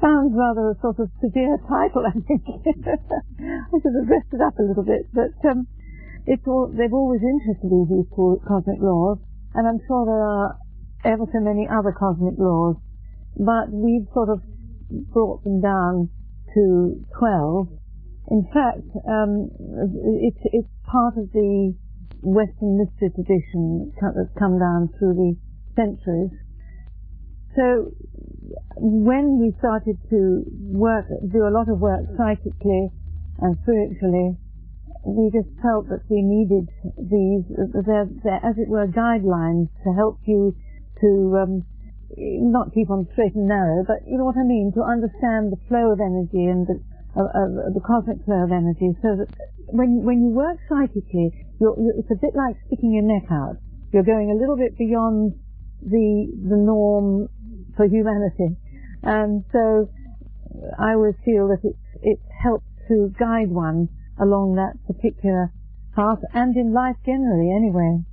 sounds rather a sort of severe title, I think. I should have dressed it up a little bit, but um, it's all, they've always interested me, these cosmic laws, and I'm sure there are ever so many other cosmic laws, but we've sort of brought them down to 12. In fact, um, it's, it's part of the Western mystery tradition that's come down through the centuries. So when we started to work, do a lot of work psychically and spiritually, we just felt that we needed these, they're, they're, as it were, guidelines to help you to um, not keep on straight and narrow, but you know what I mean, to understand the flow of energy and the, the cosmic flow of energy, so that when when you work psychically, you're, you're, it's a bit like sticking your neck out. You're going a little bit beyond the the norm for humanity. And so I always feel that it's, it's helped to guide one along that particular path and in life generally anyway.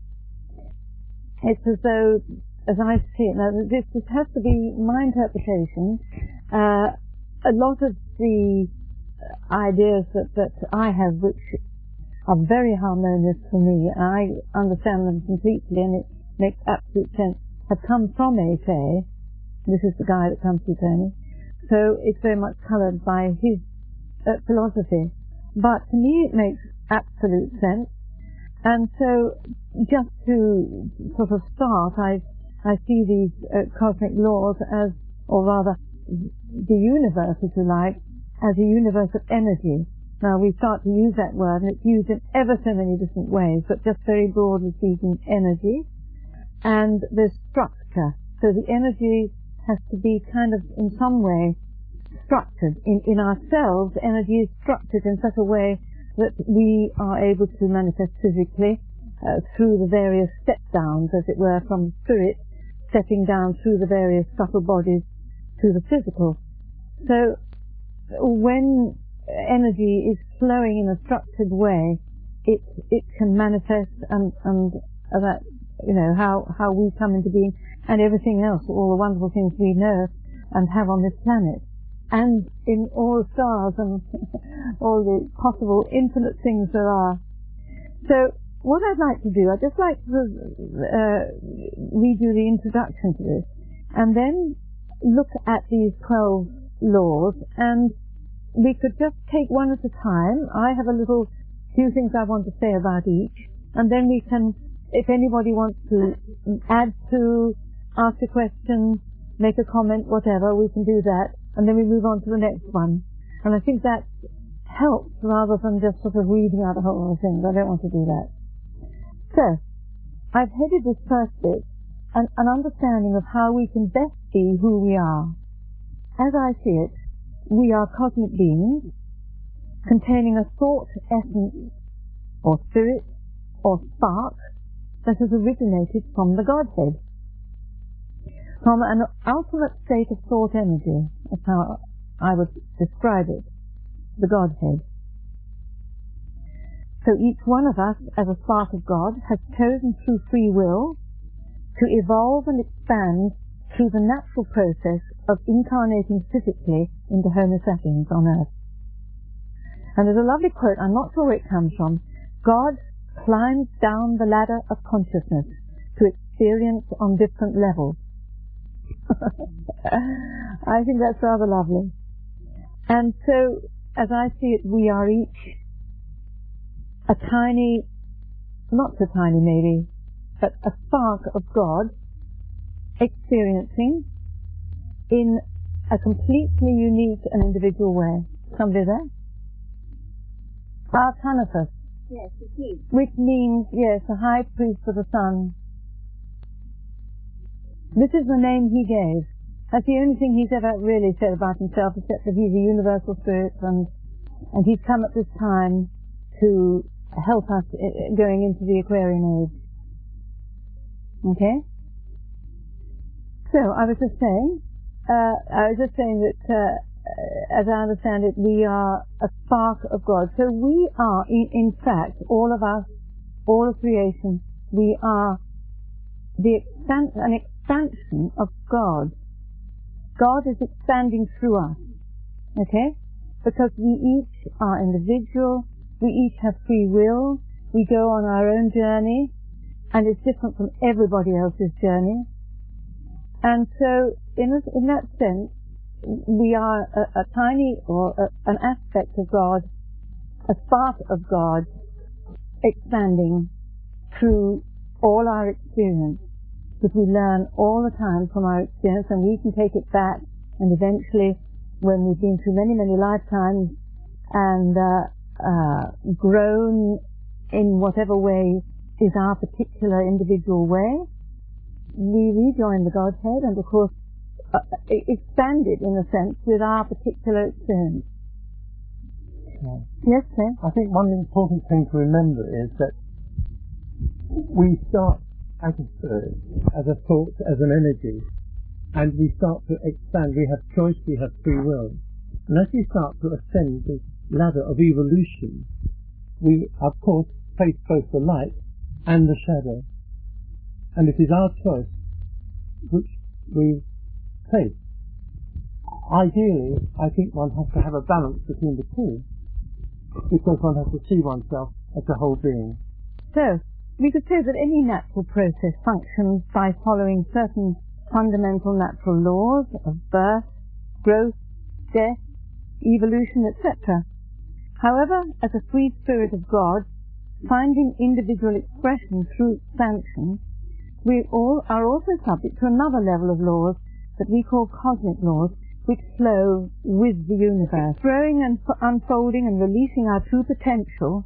It's as though, as I see it, now this, this has to be my interpretation, uh, a lot of the ideas that, that I have which are very harmonious for me, I understand them completely and it makes absolute sense, have come from A.F.A., this is the guy that comes to Tony. So it's very much coloured by his uh, philosophy. But to me it makes absolute sense. And so just to sort of start, I, I see these uh, cosmic laws as, or rather the universe, if you like, as a universe of energy. Now we start to use that word and it's used in ever so many different ways, but just very broadly speaking, energy. And there's structure. So the energy has to be kind of in some way structured. In, in ourselves, energy is structured in such a way that we are able to manifest physically uh, through the various step downs, as it were, from spirit stepping down through the various subtle bodies to the physical. So when energy is flowing in a structured way, it it can manifest and and that you know how how we come into being and everything else, all the wonderful things we know and have on this planet. And in all stars and all the possible infinite things there are. So what I'd like to do, I'd just like to uh, read you the introduction to this and then look at these 12 laws and we could just take one at a time. I have a little few things I want to say about each and then we can, if anybody wants to add to ask a question, make a comment, whatever, we can do that, and then we move on to the next one. And I think that helps rather than just sort of reading out a whole lot of things. I don't want to do that. So, I've headed this first bit an, an understanding of how we can best be who we are. As I see it, we are cosmic beings containing a thought essence or spirit or spark that has originated from the Godhead from an ultimate state of thought energy. That's how I would describe it, the Godhead. So each one of us, as a spark of God, has chosen through free will to evolve and expand through the natural process of incarnating physically into Homo sapiens on earth. And there's a lovely quote, I'm not sure where it comes from. God climbs down the ladder of consciousness to experience on different levels. I think that's rather lovely. And so, as I see it, we are each a tiny, not so tiny maybe, but a spark of God experiencing in a completely unique and individual way. Somebody there? Artanathus. Yes, it is. Which means, yes, a high priest of the sun. This is the name he gave. That's the only thing he's ever really said about himself, except that he's a universal spirit and and he's come at this time to help us going into the Aquarian age. Okay? So, I was just saying, uh, I was just saying that, uh, as I understand it, we are a spark of God. So we are, in, in fact, all of us, all of creation, we are the extent, an expansion of God. God is expanding through us. Okay? Because we each are individual, we each have free will, we go on our own journey, and it's different from everybody else's journey. And so, in, a, in that sense, we are a, a tiny or a, an aspect of God, a part of God, expanding through all our experience. Because we learn all the time from our experience and we can take it back and eventually when we've been through many, many lifetimes and uh, uh, grown in whatever way is our particular individual way, we rejoin the Godhead and of course Uh, expanded in a sense with our particular experience. Yes, sir. I think one important thing to remember is that we start as a spirit, as a thought, as an energy, and we start to expand. We have choice, we have free will. And as we start to ascend the ladder of evolution, we, of course, face both the light and the shadow. And it is our choice which we take. Ideally, I think one has to have a balance between the two, because one has to see oneself as a whole being. So, we could say that any natural process functions by following certain fundamental natural laws of birth, growth, death, evolution, etc. However, as a free spirit of God, finding individual expression through expansion, we all are also subject to another level of laws that we call cosmic laws, which flow with the universe. Growing and unfolding and releasing our true potential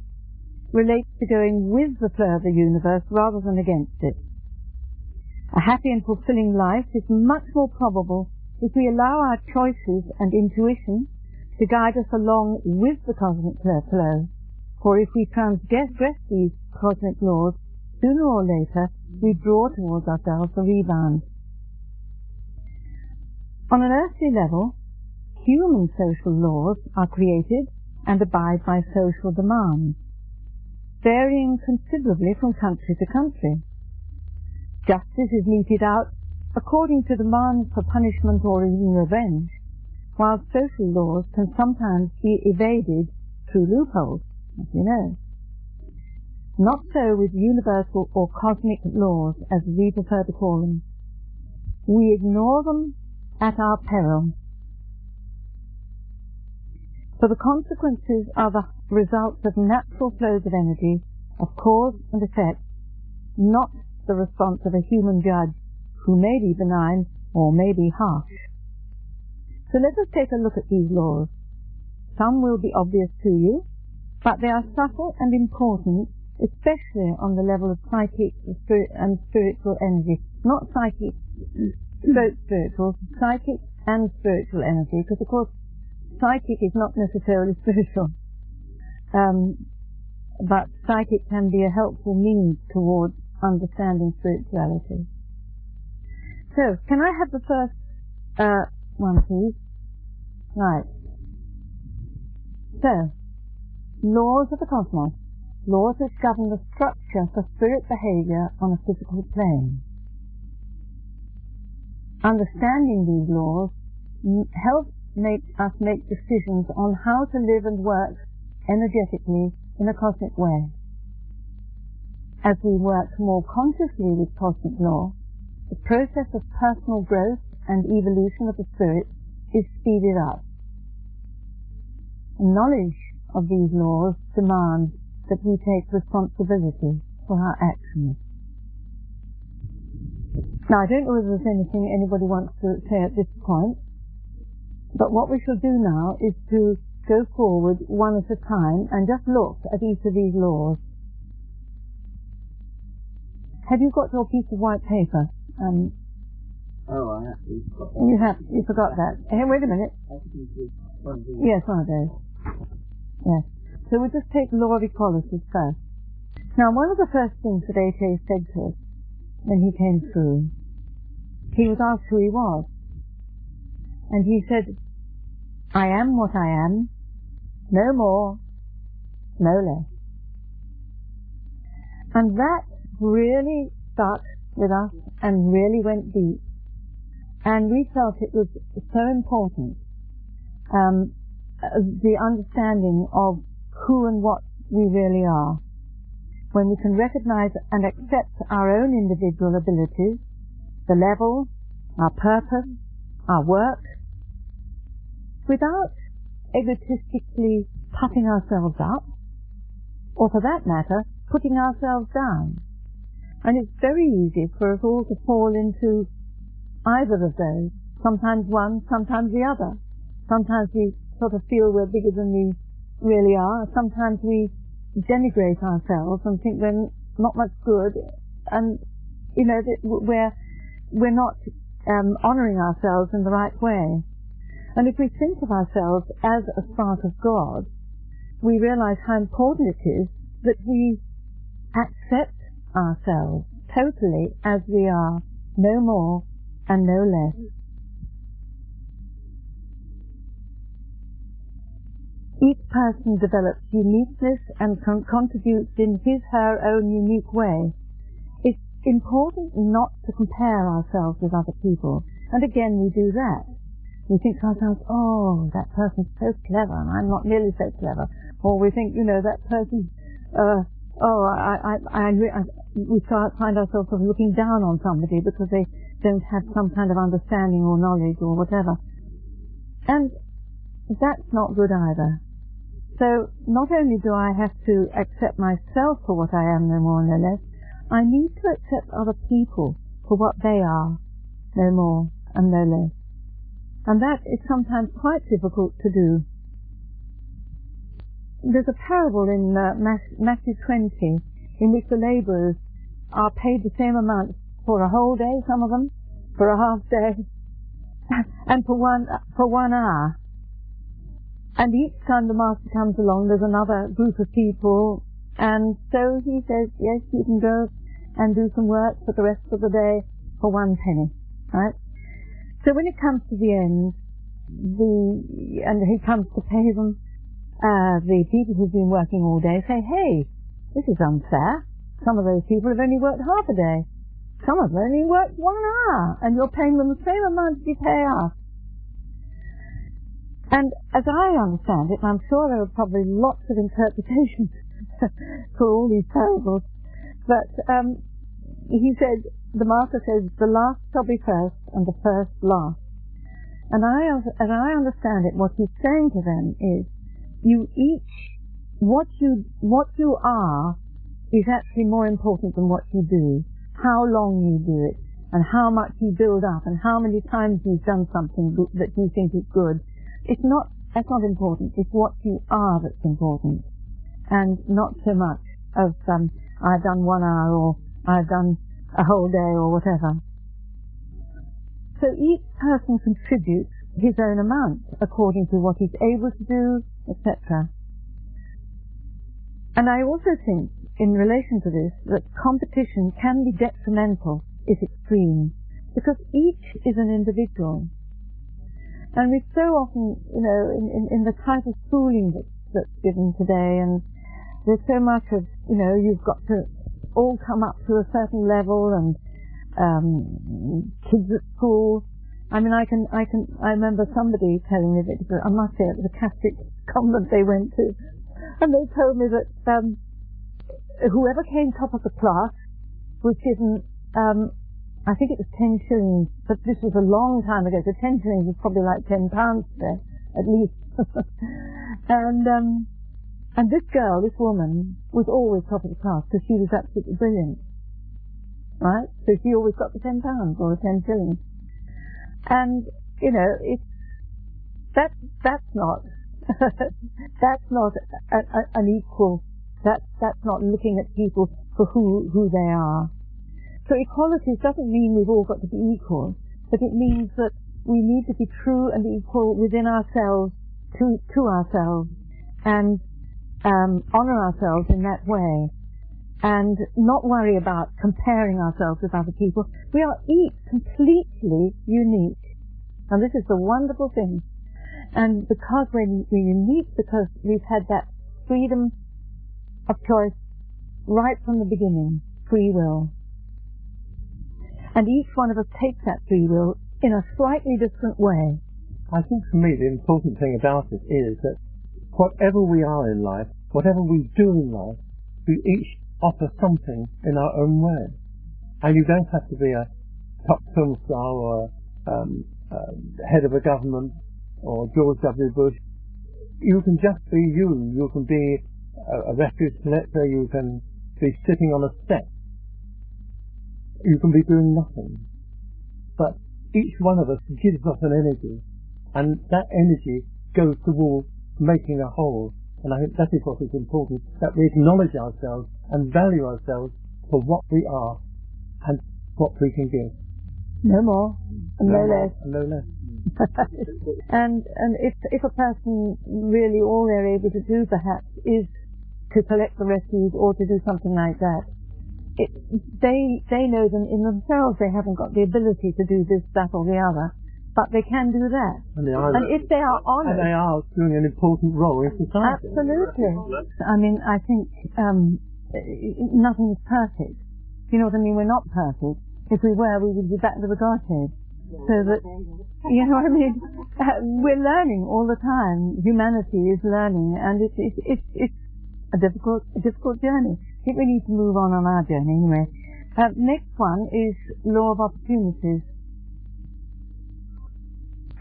relates to going with the flow of the universe rather than against it. A happy and fulfilling life is much more probable if we allow our choices and intuition to guide us along with the cosmic flow. For if we transgress these cosmic laws, sooner or later we draw towards ourselves a rebound. On an earthly level, human social laws are created and abide by social demands varying considerably from country to country. Justice is meted out according to demands for punishment or even revenge, while social laws can sometimes be evaded through loopholes, as you know. Not so with universal or cosmic laws, as we prefer to call them. We ignore them at our peril. For the consequences are the results of natural flows of energy, of cause and effect, not the response of a human judge who may be benign or may be harsh. So let us take a look at these laws. Some will be obvious to you, but they are subtle and important, especially on the level of psychic and spiritual energy. Not psychic, stroke spiritual, psychic and spiritual energy, because of course psychic is not necessarily spiritual. Um, but psychic can be a helpful means towards understanding spirituality. So, can I have the first uh, one, please? Right. So, laws of the cosmos, laws which govern the structure for spirit behavior on a physical plane. Understanding these laws helps make us make decisions on how to live and work energetically in a cosmic way. As we work more consciously with cosmic law, the process of personal growth and evolution of the spirit is speeded up. Knowledge of these laws demands that we take responsibility for our actions. Now, I don't know whether there's anything anybody wants to say at this point, but what we shall do now is to go forward one at a time and just look at each of these laws. Have you got your piece of white paper? Um, oh, I actually forgot You have. You forgot that. Hey, wait a minute. Yes, one of those. Yes. So we'll just take law of equality first. Now, one of the first things that A.J. said to us when he came through, he was asked who he was. And he said, I am what I am, no more, no less. And that really stuck with us and really went deep. And we felt it was so important, um, the understanding of who and what we really are. When we can recognize and accept our own individual abilities, the level, our purpose, our work, without egotistically puffing ourselves up, or for that matter, putting ourselves down. And it's very easy for us all to fall into either of those. Sometimes one, sometimes the other. Sometimes we sort of feel we're bigger than we really are. Sometimes we denigrate ourselves and think we're not much good. And, you know, we're, we're not um, honouring ourselves in the right way. And if we think of ourselves as a spark of God, we realize how important it is that we accept ourselves totally as we are, no more and no less. Each person develops uniqueness and con- contributes in his her own unique way. Important not to compare ourselves with other people. And again, we do that. We think to ourselves, oh, that person's so clever and I'm not nearly so clever. Or we think, you know, that person, uh, oh, I, I, I, I, we start, find ourselves sort of looking down on somebody because they don't have some kind of understanding or knowledge or whatever. And that's not good either. So not only do I have to accept myself for what I am, no more, no less, I need to accept other people for what they are, no more and no less. And that is sometimes quite difficult to do. There's a parable in uh, Matthew 20 in which the labourers are paid the same amount for a whole day, some of them, for a half day, and for one, for one hour. And each time the master comes along, there's another group of people, and so he says, yes, you can go and do some work for the rest of the day for one penny, right? So when it comes to the end, the, and he comes to pay them, uh, the people who've been working all day say, hey, this is unfair. Some of those people have only worked half a day. Some of them only worked one hour, and you're paying them the same amount as you pay us. And as I understand it, and I'm sure there are probably lots of interpretations for all these parables, but um, he said, the master says, the last shall be first, and the first last. And I, as I understand it, what he's saying to them is, you each, what you, what you are is actually more important than what you do. How long you do it, and how much you build up, and how many times you've done something that you think is good. It's not, that's not important. It's what you are that's important. And not so much of, um, I've done one hour or I've done a whole day or whatever. So each person contributes his own amount according to what he's able to do, etc. And I also think, in relation to this, that competition can be detrimental if extreme, because each is an individual. And we so often, you know, in, in, in the type of schooling that's, that's given today, and there's so much of, you know, you've got to all come up to a certain level, and um, kids at school I mean, I can, I can, I remember somebody telling me that, I must say it was a Catholic convent they went to, and they told me that um, whoever came top of the class was given, um, I think it was 10 shillings, but this was a long time ago, so 10 shillings was probably like 10 pounds there, at least. and, um, and this girl, this woman, was always top of the class because she was absolutely brilliant. Right? So she always got the 10 pounds or the 10 shillings. And, you know, it's, that, that's not, that's not a, a, an equal, that, that's not looking at people for who, who they are. So equality doesn't mean we've all got to be equal, but it means that we need to be true and equal within ourselves, to, to ourselves, and um, honor ourselves in that way and not worry about comparing ourselves with other people. We are each completely unique. And this is the wonderful thing. And because we're, we're unique, because we've had that freedom of choice right from the beginning, free will. And each one of us takes that free will in a slightly different way. I think for me the important thing about it is that whatever we are in life, whatever we do in life, we each offer something in our own way. And you don't have to be a top film star or um, uh, head of a government or George W. Bush. You can just be you. You can be a, a collector. You can be sitting on a step. You can be doing nothing. But each one of us gives off an energy, and that energy goes towards making a whole. And I think that is what is important, that we acknowledge ourselves and value ourselves for what we are and what we can give. No more and no, no less. No less. and and if if a person really all they're able to do perhaps is to collect the refuse or to do something like that, it, they they know them in themselves. They haven't got the ability to do this, that, or the other but they can do that. And, they are, and if they are honest, and they are doing an important role in society. Absolutely. I mean, I think um, nothing is perfect. You know what I mean? We're not perfect. If we were, we would be back to the Godhead. So that, you know what I mean? Uh, we're learning all the time. Humanity is learning, and it's it's it's, it's a difficult a difficult journey. I think we need to move on on our journey anyway. Uh, next one is law of opportunities.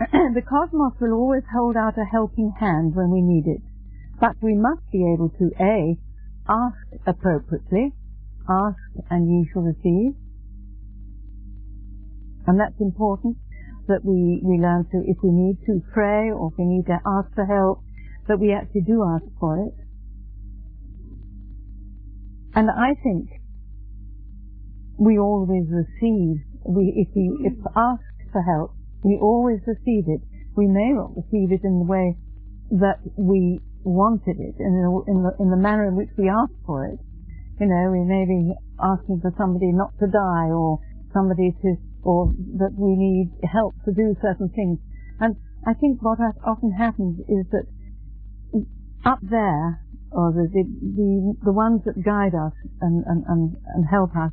the cosmos will always hold out a helping hand when we need it. But we must be able to A. Ask appropriately. Ask and you shall receive. And that's important that we, we learn to, if we need to pray or if we need to ask for help, that we actually do ask for it. And I think we always receive, we, if we if ask for help, we always receive it. We may not receive it in the way that we wanted it, in the, in the, in the manner in which we asked for it. You know, we may be asking for somebody not to die or somebody to, or that we need help to do certain things. And I think what often happens is that up there, or the, the, the, ones that guide us and, and, and, and help us,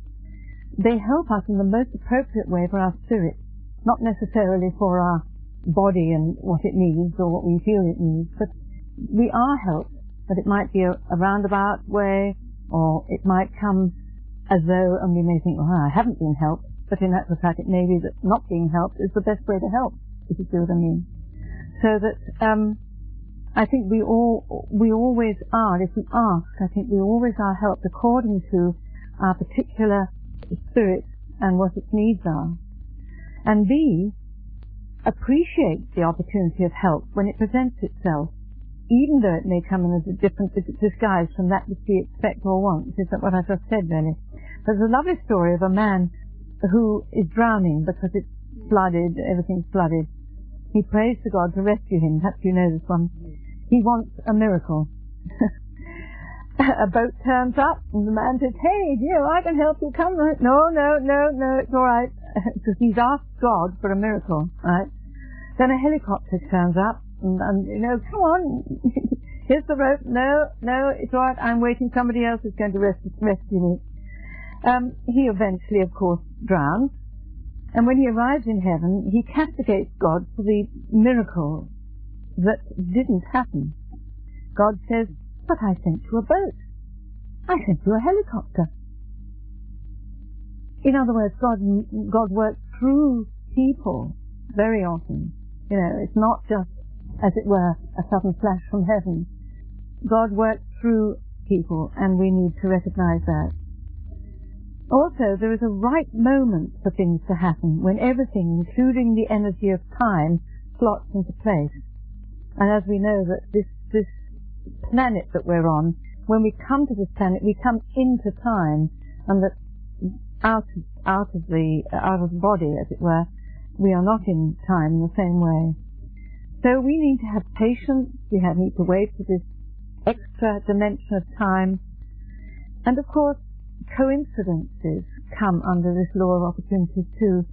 they help us in the most appropriate way for our spirit not necessarily for our body and what it needs or what we feel it needs, but we are helped, but it might be a, a roundabout way or it might come as though, and we may think, well, I haven't been helped, but in actual fact it may be that not being helped is the best way to help, if you see what I mean. So that, um, I think we all, we always are, if we ask, I think we always are helped according to our particular spirit and what its needs are and B, appreciate the opportunity of help when it presents itself, even though it may come in as a different disguise from that which we expect or want. Is that what I just said, really? There's a lovely story of a man who is drowning because it's flooded, everything's flooded. He prays to God to rescue him. Perhaps you know this one. He wants a miracle. a boat turns up and the man says, hey, you know, I can help you. Come. No, no, no, no, it's all right. Because he's asked God for a miracle, right? Then a helicopter turns up and, and you know, come on, here's the rope. No, no, it's all right. I'm waiting. Somebody else is going to rescue, rescue me. Um, he eventually, of course, drowns. And when he arrives in heaven, he castigates God for the miracle that didn't happen. God says, but I sent you a boat. I sent you a helicopter. In other words, God, God works through people very often. You know, it's not just, as it were, a sudden flash from heaven. God works through people, and we need to recognize that. Also, there is a right moment for things to happen when everything, including the energy of time, slots into place. And as we know that this, this planet that we're on, when we come to this planet, we come into time, and that out of, out of the out of the body, as it were, we are not in time in the same way. So we need to have patience. We have, need to wait for this extra dimension of time, and of course, coincidences come under this law of opportunities too.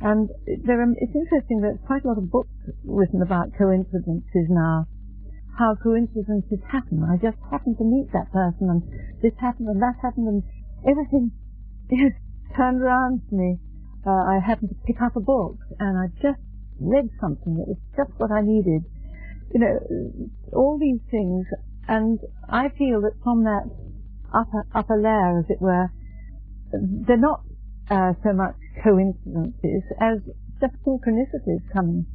And there are, it's interesting that quite a lot of books written about coincidences now how coincidences happen. I just happened to meet that person and this happened and that happened and everything just turned around to me. uh, I happened to pick up a book and I just read something that was just what I needed. You know, all these things, and I feel that from that upper upper layer, as it were, they're not uh, so much coincidences as just synchronicities coming,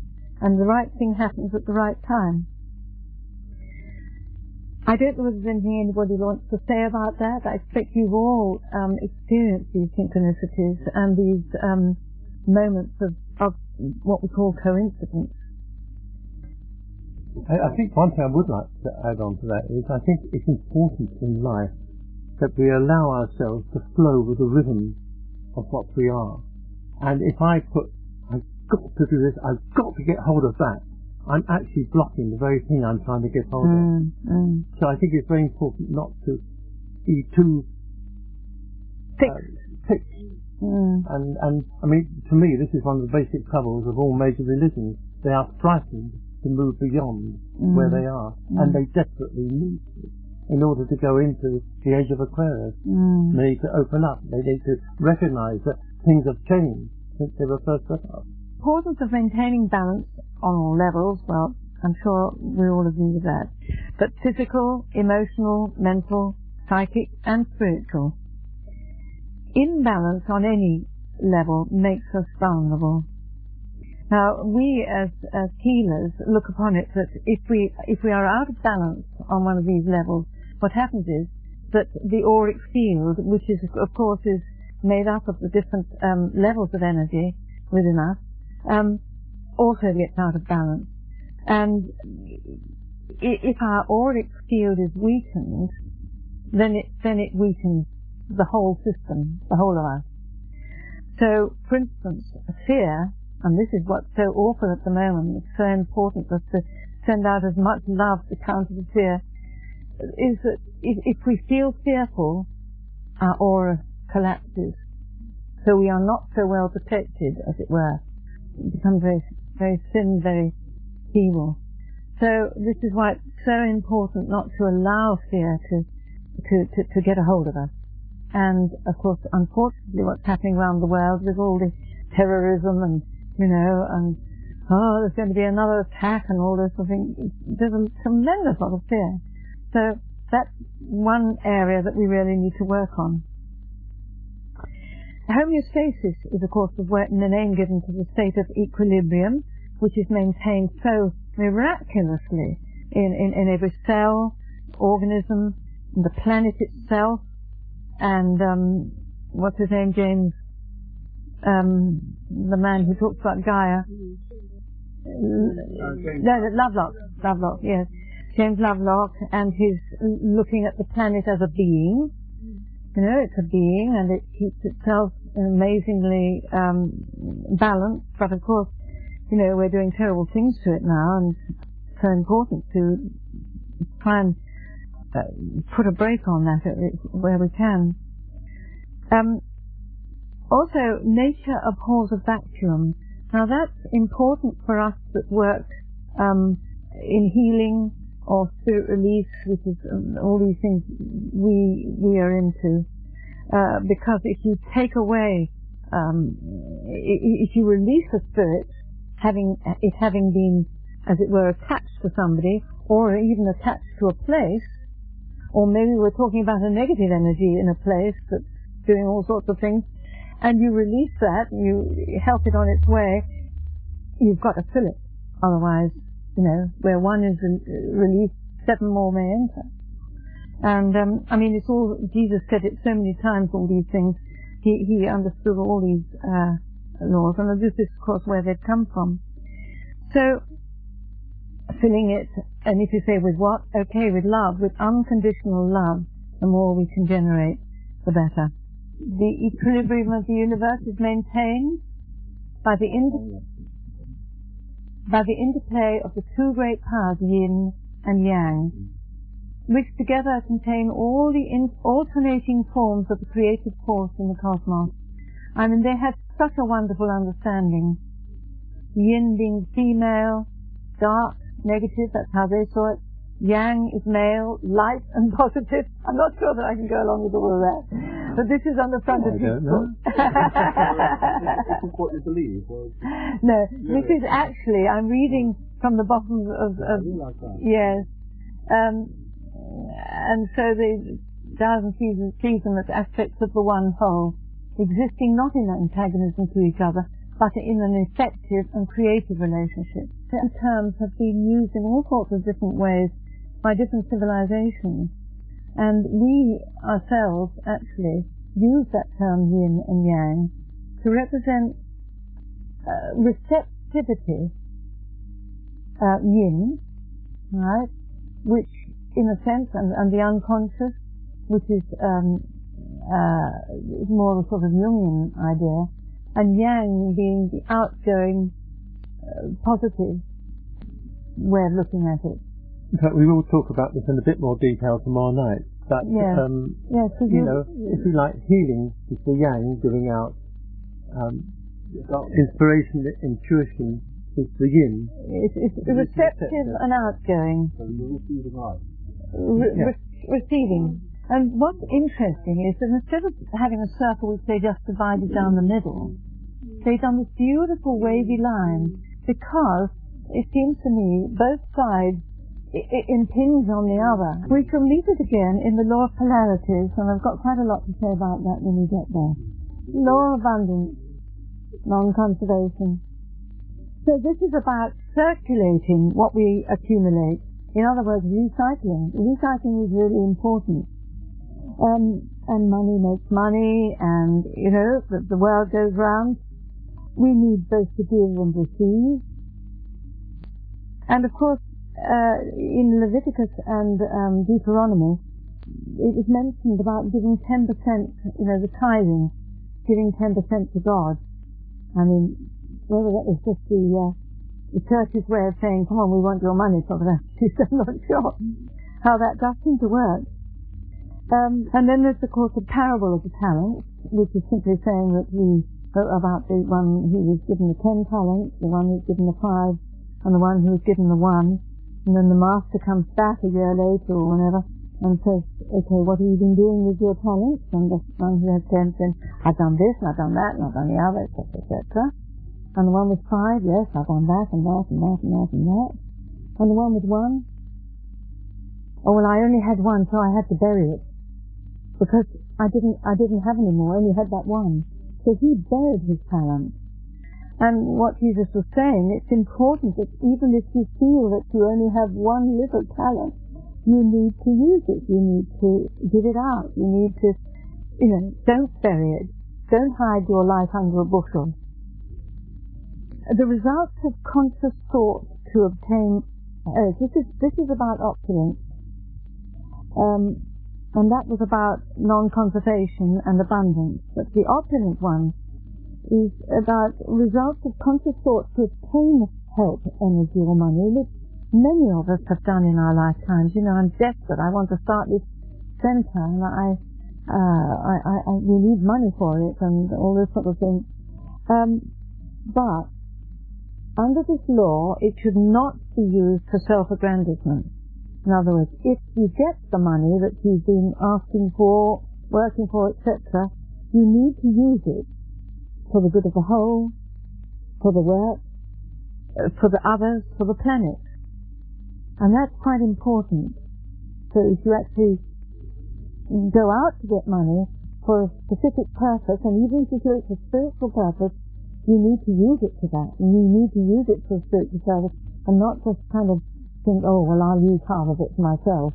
and the right thing happens at the right time. I don't know if there's anything anybody wants to say about that. I expect you've all um, experienced these synchronicities and these um, moments of, of what we call coincidence. I, I think one thing I would like to add on to that is I think it's important in life that we allow ourselves to flow with the rhythm of what we are. And if I put, I've got to do this, I've got to get hold of that, I'm actually blocking the very thing I'm trying to get hold of. Mm, mm. So I think it's very important not to be too uh, fixed. Mm. And, and I mean, to me, this is one of the basic troubles of all major religions. They are frightened to move beyond where Mm. they are, and they desperately need to in order to go into the age of Aquarius. Mm. They need to open up. They need to recognize that things have changed since they were first set up. Importance of maintaining balance on all levels, well, I'm sure we all agree with that. But physical, emotional, mental, psychic, and spiritual. Imbalance on any level makes us vulnerable. Now, we as, as healers look upon it that if we, if we are out of balance on one of these levels, what happens is that the auric field, which is, of course, is made up of the different um, levels of energy within us, um, also gets out of balance. And if our auric field is weakened, then it then it weakens the whole system, the whole of us. So, for instance, fear, and this is what's so awful at the moment. It's so important for us to send out as much love to counter the fear. Is that if, if we feel fearful, our aura collapses. So we are not so well protected, as it were. Become very, very thin, very feeble. So this is why it's so important not to allow fear to, to, to, to get a hold of us. And of course, unfortunately, what's happening around the world with all the terrorism and, you know, and, oh, there's going to be another attack and all this of thing. There's a tremendous lot of fear. So that's one area that we really need to work on. Homeostasis is, of course, the, name given to the state of equilibrium, which is maintained so miraculously in, in, in every cell, organism, the planet itself, and um, what's his name, James, um, the man who talks about Gaia. No, no, Lovelock, Lovelock, yes. James Lovelock and his looking at the planet as a being. You know, it's a being and it keeps itself amazingly um, balanced, but of course, you know, we're doing terrible things to it now and it's so important to try and uh, put a brake on that where we can. Um, also, nature abhors a vacuum. Now that's important for us that work um, in healing or spirit release, which is um, all these things we we are into. Uh, because if you take away, um, if you release a spirit, having it having been, as it were, attached to somebody, or even attached to a place, or maybe we're talking about a negative energy in a place that's doing all sorts of things, and you release that, you help it on its way, you've got to fill it. Otherwise, you know, where one is released, seven more may enter. And um, I mean, it's all Jesus said it so many times. All these things, he he understood all these uh, laws, and this is of course where they've come from. So filling it, and if you say with what? Okay, with love, with unconditional love. The more we can generate, the better. The equilibrium of the universe is maintained by the inter- by the interplay of the two great powers, yin and yang, which together contain all the in- alternating forms of the creative force in the cosmos. I mean, they had such a wonderful understanding. Yin being female, dark, negative, that's how they saw it. Yang is male, light and positive. I'm not sure that I can go along with all of that. But this is on the front Oh, of I his don't know. book. this is what you believe. Well, no, this is actually, I'm reading from the bottom of, I of that. yes. Um, and so the Taoism sees, sees them as aspects of the one whole, existing not in antagonism to each other, but in an effective and creative relationship. The terms have been used in all sorts of different ways by different civilizations. And we ourselves actually use that term yin and yang to represent uh, receptivity, uh, yin, right, which in a sense, and, and the unconscious, which is um, uh, more of a sort of Jungian idea, and yang being the outgoing, uh, positive way of looking at it. In fact, we will talk about this in a bit more detail tomorrow night. But, Yeah. um, Yes, so you know, if you like, healing is the yang giving out um, inspiration, intuition is the yin. it's, it's receptive and outgoing. So you're receiving life. Re- Yeah. re- receiving. And what's interesting is that instead of having a circle which they just divided down the middle, they've done this beautiful wavy line because it seems to me both sides impinge on the other. We shall meet it again in the law of polarities, and I've got quite a lot to say about that when we get there. Law of abundance, non-conservation. So this is about circulating what we accumulate. In other words, recycling. Recycling is really important. Um, and money makes money, and you know the, the world goes round. We need both to give and receive. And of course, uh, in Leviticus and um, Deuteronomy, it is mentioned about giving 10%, you know, the tithing, giving 10% to God. I mean, whether that was just the, uh, the church's way of saying, come on, we want your money that. I'm not sure how that does seem to work. Um, and then there's, of course, the parable of the talents, which is simply saying that we, about the one who was given the ten talents, the one who was given the five, and the one who was given the one. And then the master comes back a year later or whenever and says, okay, what have you been doing with your talents? And the one who has ten says, I've done this, and I've done that, and I've done the other, etc., etc. And the one with five, yes, I've done that, and that, and that, and that, and that. And the one with one, oh, well, I only had one, so I had to bury it. Because I didn't, I didn't have any more, I only had that one. So he buried his talent. And what Jesus was saying, it's important that even if you feel that you only have one little talent, you need to use it. You need to give it out. You need to, you know, don't bury it. Don't hide your life under a bushel. The results of conscious thought to obtain, oh, this is, this is about opulence. Um, and that was about non-conservation and abundance. But the opulent one is about results of conscious thought to obtain help, energy, or money, which many of us have done in our lifetimes. You know, I'm desperate. I want to start this centre, and I, uh, I, I, I, we need money for it, and all this sort of thing. Um, but under this law, it should not be used for self-aggrandizement. In other words, if you get the money that you've been asking for, working for, etc., you need to use it for the good of the whole, for the work, uh, for the others, for the planet. And that's quite important. So if you actually go out to get money for a specific purpose, and even if you do it for spiritual purpose, you need to use it to that. And you need to use it for spiritual service, and not just kind of think, oh, well, I'll use half of it for myself.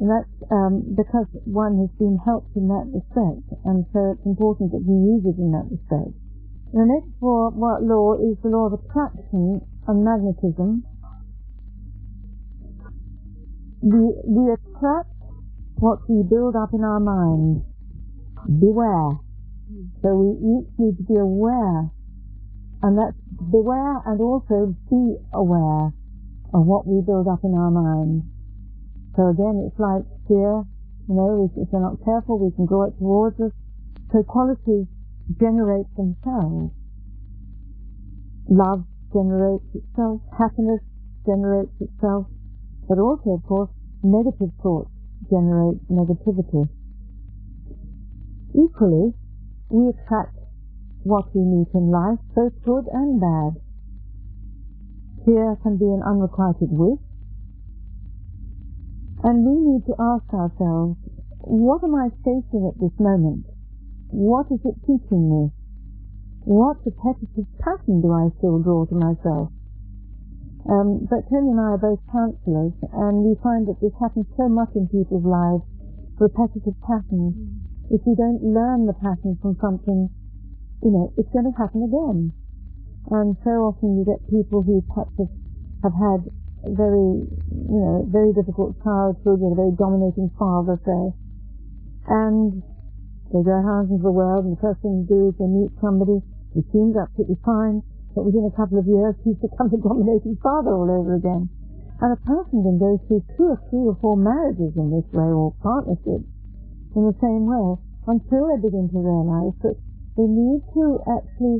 And that's um, because one has been helped in that respect, and so it's important that we use it in that respect. The next law, what law is the law of attraction and magnetism. We, we attract what we build up in our mind. Beware. So we each need to be aware, and that's beware and also be aware of what we build up in our mind. So again, it's like fear, you know, if, if we're not careful, we can draw it towards us. So qualities generate themselves. Love generates itself, happiness generates itself, but also, of course, negative thoughts generate negativity. Equally, we attract what we meet in life, both good and bad. Fear can be an unrequited wish, and we need to ask ourselves, what am I facing at this moment? What is it teaching me? What repetitive pattern do I still draw to myself? Um, but Tony and I are both counsellors, and we find that this happens so much in people's lives, repetitive patterns. If you don't learn the pattern from something, you know, it's going to happen again. And so often you get people who perhaps have, had very, you know, very difficult childhood with a very dominating father, say, and they go out into the world, and the first thing they do is they meet somebody who seems absolutely fine, but within a couple of years he's become a dominating father all over again. And a person can go through two or three or four marriages in this way, or partnerships in the same way, until they begin to realize that they need to actually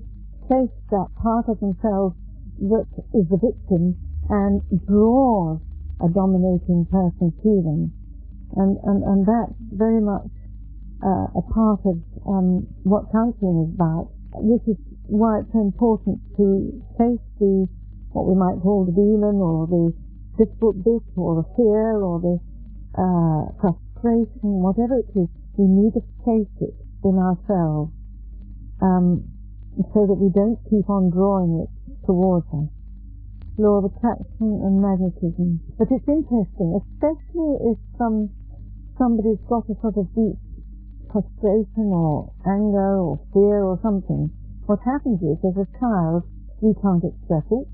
face that part of themselves that is the victim and draws a dominating person to them. And, and, and that's very much uh, a part of um, what counseling is about. This is why it's so important to face the what we might call the demon or the difficult bit or the fear or the uh, whatever it is, we need to face it in ourselves um, so that we don't keep on drawing it towards us. Law of attraction and magnetism. But it's interesting, especially if some somebody's got a sort of deep frustration or anger or fear or something what happens is, as a child, we can't express it.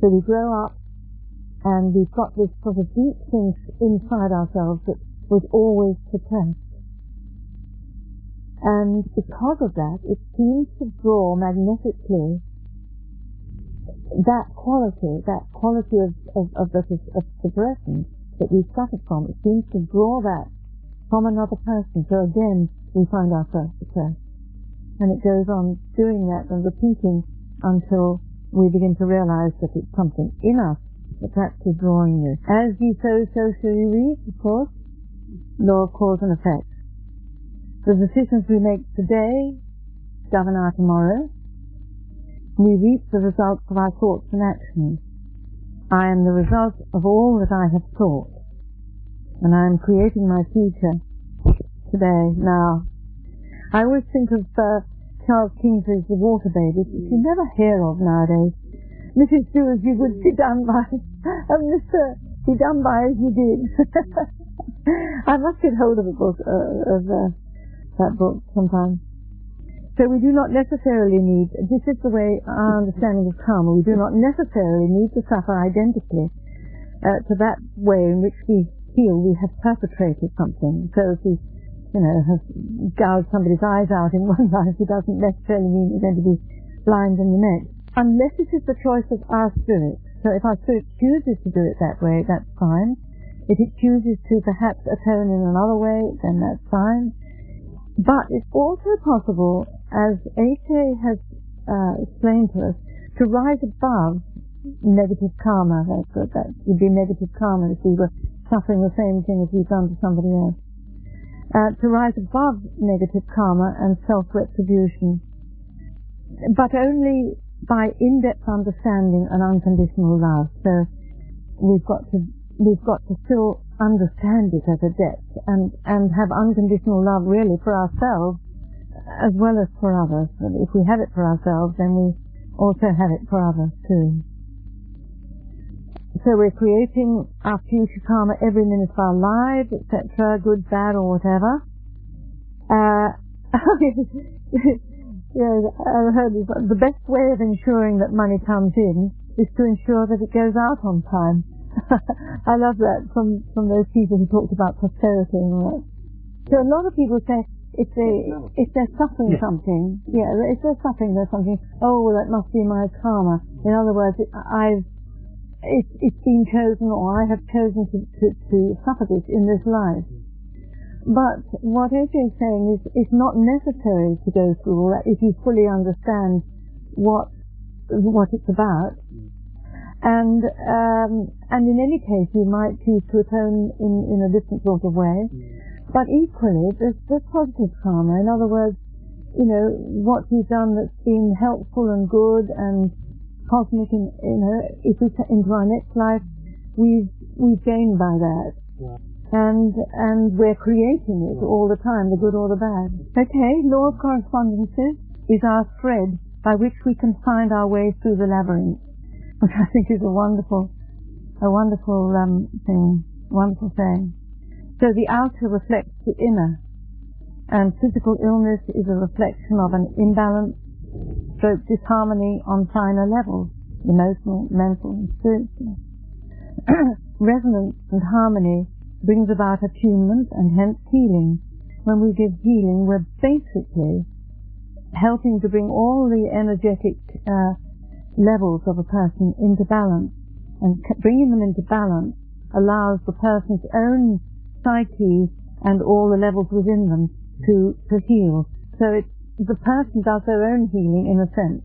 So we grow up and we've got this sort of deep thing inside ourselves that was always suppressed. And because of that, it seems to draw magnetically that quality, that quality of, of, of, of, of suppression that we suffered from. It seems to draw that from another person. So again, we find ourselves suppressed and it goes on doing that and repeating until we begin to realize that it's something in us that's actually drawing this. As you sow, so shall you reap, of course. Law of cause and effect. The decisions we make today govern our tomorrow. We reap the results of our thoughts and actions. I am the result of all that I have thought. And I am creating my future today, now, I always think of uh, Charles Kingsley's The Water Baby, which you never hear of nowadays. Mrs. As you would be done by, and Mr. Be done by as you did. I must get hold of a book, uh, of uh, that book sometime. So we do not necessarily need, this is the way our understanding of karma, we do not necessarily need to suffer identically uh, to that way in which we feel we have perpetrated something. So if we you know, has gouged somebody's eyes out in one life, it doesn't necessarily mean you're going to be blind in the next. Unless it is the choice of our spirit. So if our spirit chooses to do it that way, that's fine. If it chooses to perhaps atone in another way, then that's fine. But it's also possible, as A.K. has uh, explained to us, to rise above negative karma. That, that would be negative karma if we were suffering the same thing as we've done to somebody else uh, to rise above negative karma and self-retribution, but only by in-depth understanding and unconditional love. So we've got to we've got to still understand it at a depth and and have unconditional love really for ourselves as well as for others. If we have it for ourselves, then we also have it for others too. So we're creating our future karma every minute of our lives, etc., good, bad, or whatever. Uh, yeah, I heard this, the best way of ensuring that money comes in is to ensure that it goes out on time. I love that from, from those people who talked about prosperity and all that. So a lot of people say, if they if they're suffering something, yeah, if they're suffering, there's something. Oh, well, that must be my karma. In other words, I've it's, it's been chosen or I have chosen to, to, to suffer this in this life. But what is saying is it's not necessary to go through all that if you fully understand what what it's about. And um, and in any case, you might choose to atone in, in a different sort of way. But equally, there's, there's positive karma. In other words, you know, what you've done that's been helpful and good and cosmic, in, you know, if we into our next life, we've we've gained by that. Yeah. And and we're creating it yeah. all the time, the good or the bad. Okay, law of correspondences is our thread by which we can find our way through the labyrinth, which I think is a wonderful, a wonderful um, thing, wonderful thing. So the outer reflects the inner, and physical illness is a reflection of an imbalance, stroke disharmony on finer levels, emotional, mental, and spiritual. Resonance and harmony brings about attunement and hence healing. When we give healing, we're basically helping to bring all the energetic uh, levels of a person into balance. And bringing them into balance allows the person's own psyche and all the levels within them to, to heal. So it's, the person does their own healing in a sense.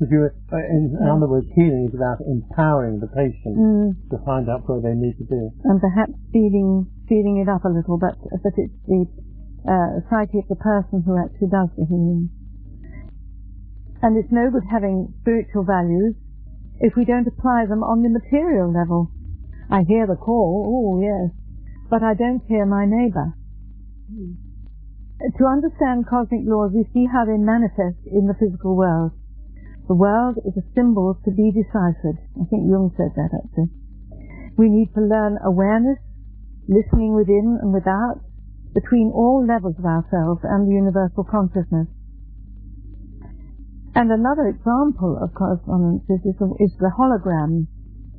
You, uh, in, other words, healing is about empowering the patient mm. to find out where they need to be. And perhaps feeding, feeding it up a little, but, but it's the uh, psyche of the person who actually does the healing. And it's no good having spiritual values if we don't apply them on the material level. I hear the call, oh yes, but I don't hear my neighbour. To understand cosmic laws, we see how they manifest in the physical world. The world is a symbol to be deciphered. I think Jung said that actually. We need to learn awareness, listening within and without, between all levels of ourselves and the universal consciousness. And another example of correspondence is, is the hologram,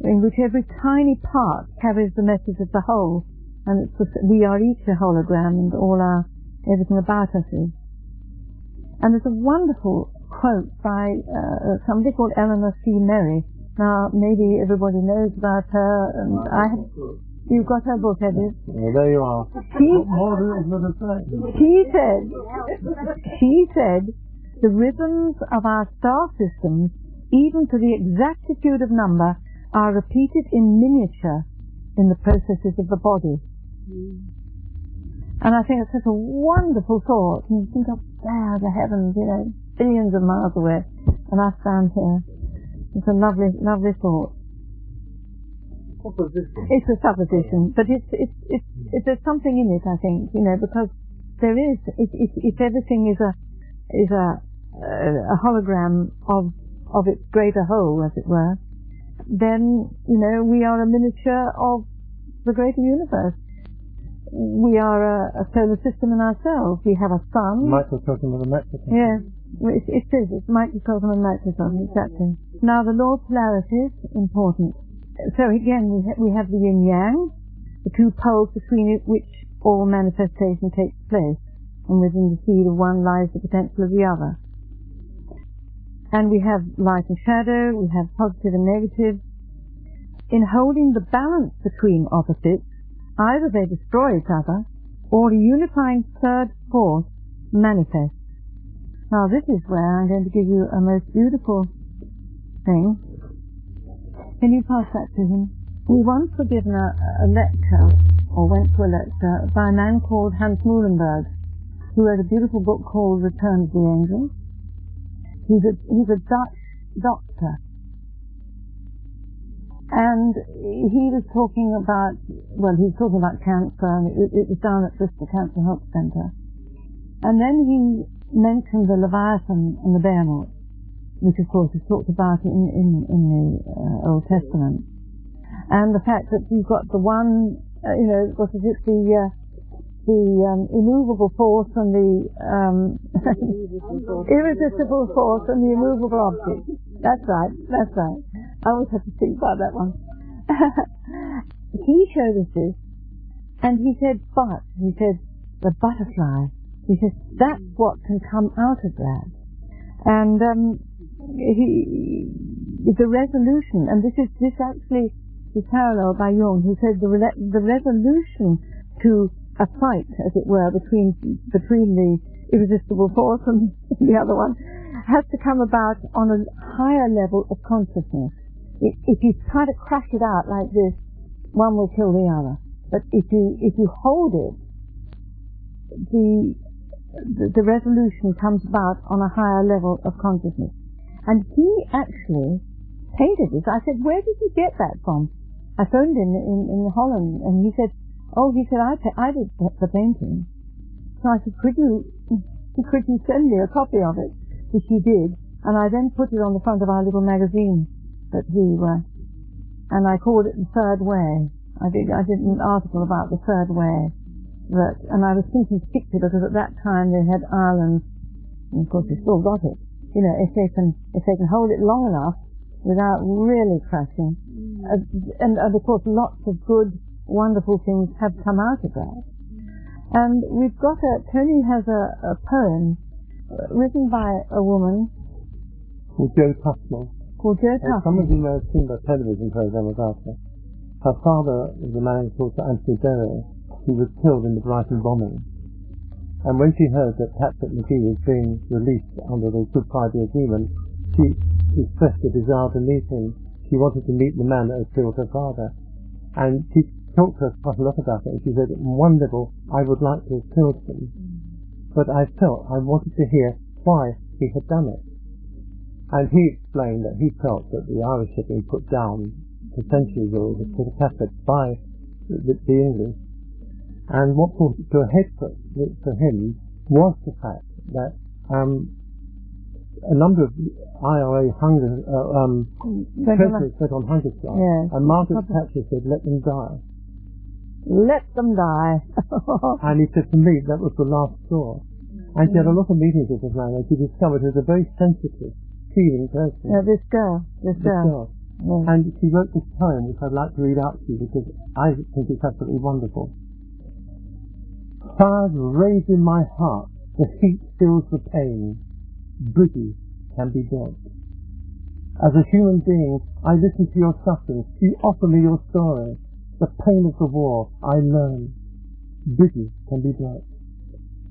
in which every tiny part carries the message of the whole, and the, we are each a hologram, and all our everything about us is. And there's a wonderful quote by uh, somebody called Eleanor C. Merry. Now, maybe everybody knows about her, and I have. You've got her book, have you? Well, there you are. She, she said, she said, the rhythms of our star systems, even to the exactitude of number, are repeated in miniature in the processes of the body. Mm. And I think it's such a wonderful thought. And you think of there, the heavens, you know, billions of miles away, and I stand here. It's a lovely, lovely thought. Supposition. It's a supposition, but it's, it's, it's, it's, there's something in it, I think, you know, because there is, if, if, if everything is a, is a, uh, a hologram of, of its greater whole, as it were, then, you know, we are a miniature of the greater universe we are a, a, solar system in ourselves. We have a sun. Microcosm of a macrocosm. Yeah, it, it is. It's microcosm and macrocosm, exactly. Now the law of polarity is important. So again, we, ha- we have the yin yang, the two poles between it which all manifestation takes place, and within the seed of one lies the potential of the other. And we have light and shadow, we have positive and negative. In holding the balance between opposites, Either they destroy each other, or a unifying third force manifests. Now this is where I'm going to give you a most beautiful thing. Can you pass that to him? We once were given a, a lecture, or went to a lecture, by a man called Hans Moolenburgh, who wrote a beautiful book called Return of the Angels. He's a, he's a Dutch doctor and he was talking about, well, he was talking about cancer, and it, it was down at Bristol Cancer Help Centre. And then he mentioned the Leviathan and the Behemoth, which of course is talked about in, in, in the uh, Old Testament. And the fact that you've got the one, uh, you know, what is it, the, uh, the um, immovable force and the um, irresistible force and the immovable object. That's right, that's right. I always have to think about that one. he showed us this, and he said, but, he said, the butterfly, he said, that's what can come out of that. And um, he, the resolution, and this is this actually is paralleled by Jung, who said the, the resolution to a fight, as it were, between between the irresistible force and the other one, has to come about on a higher level of consciousness if you try to crash it out like this, one will kill the other. But if you if you hold it the, the, the resolution comes about on a higher level of consciousness. And he actually painted this. I said, where did you get that from? I phoned him in, in Holland, and he said, oh, he said, I, I did the painting. So I said, could you, could you send me a copy of it? Which he did. And I then put it on the front of our little magazine that we were, and I called it the third way. I did, I did an article about the third way. That, and I was thinking particularly because at that time they had Ireland, and of course they still got it. You know, if they can, if they can hold it long enough without really crashing, mm. uh, and, and of course lots of good, wonderful things have come out of that. And we've got a, Tony has a, a poem uh, written by a woman called Jo Tusnell. Called Jo Tusnell. Some of you may have seen the television program about her. Her father was a man called Sir Anthony Berry, who was killed in the Brighton bombing. And when she heard that Patrick Magee was being released under the Good Friday Agreement, she expressed a desire to meet him. She wanted to meet the man that had killed her father. And she talked to us quite a lot about it, and she said, one level, I would like to have killed him. But I felt I wanted to hear why he had done it. And he explained that he felt that the Irish had been put down for centuries or was put effort by the, the, English. And what brought it to a head for, for him was the fact that um, a number of IRA hunger uh, um, prisoners went on hunger strike, yes. and Margaret Thatcher said, "Let them die." Let them die. and he said, "For me, that was the last straw." And she had a mm-hmm. lot of meetings with this man, and she discovered he was a very sensitive feeling person. Yeah, this girl. This, this girl. girl. And she wrote this poem, which I'd like to read out to you because I think it's absolutely wonderful. Fires rage in my heart, the heat fills the pain. Bridges can be built. As a human being, I listen to your suffering. You offer me your story. The pain of the war, I learn. Bridges can be built.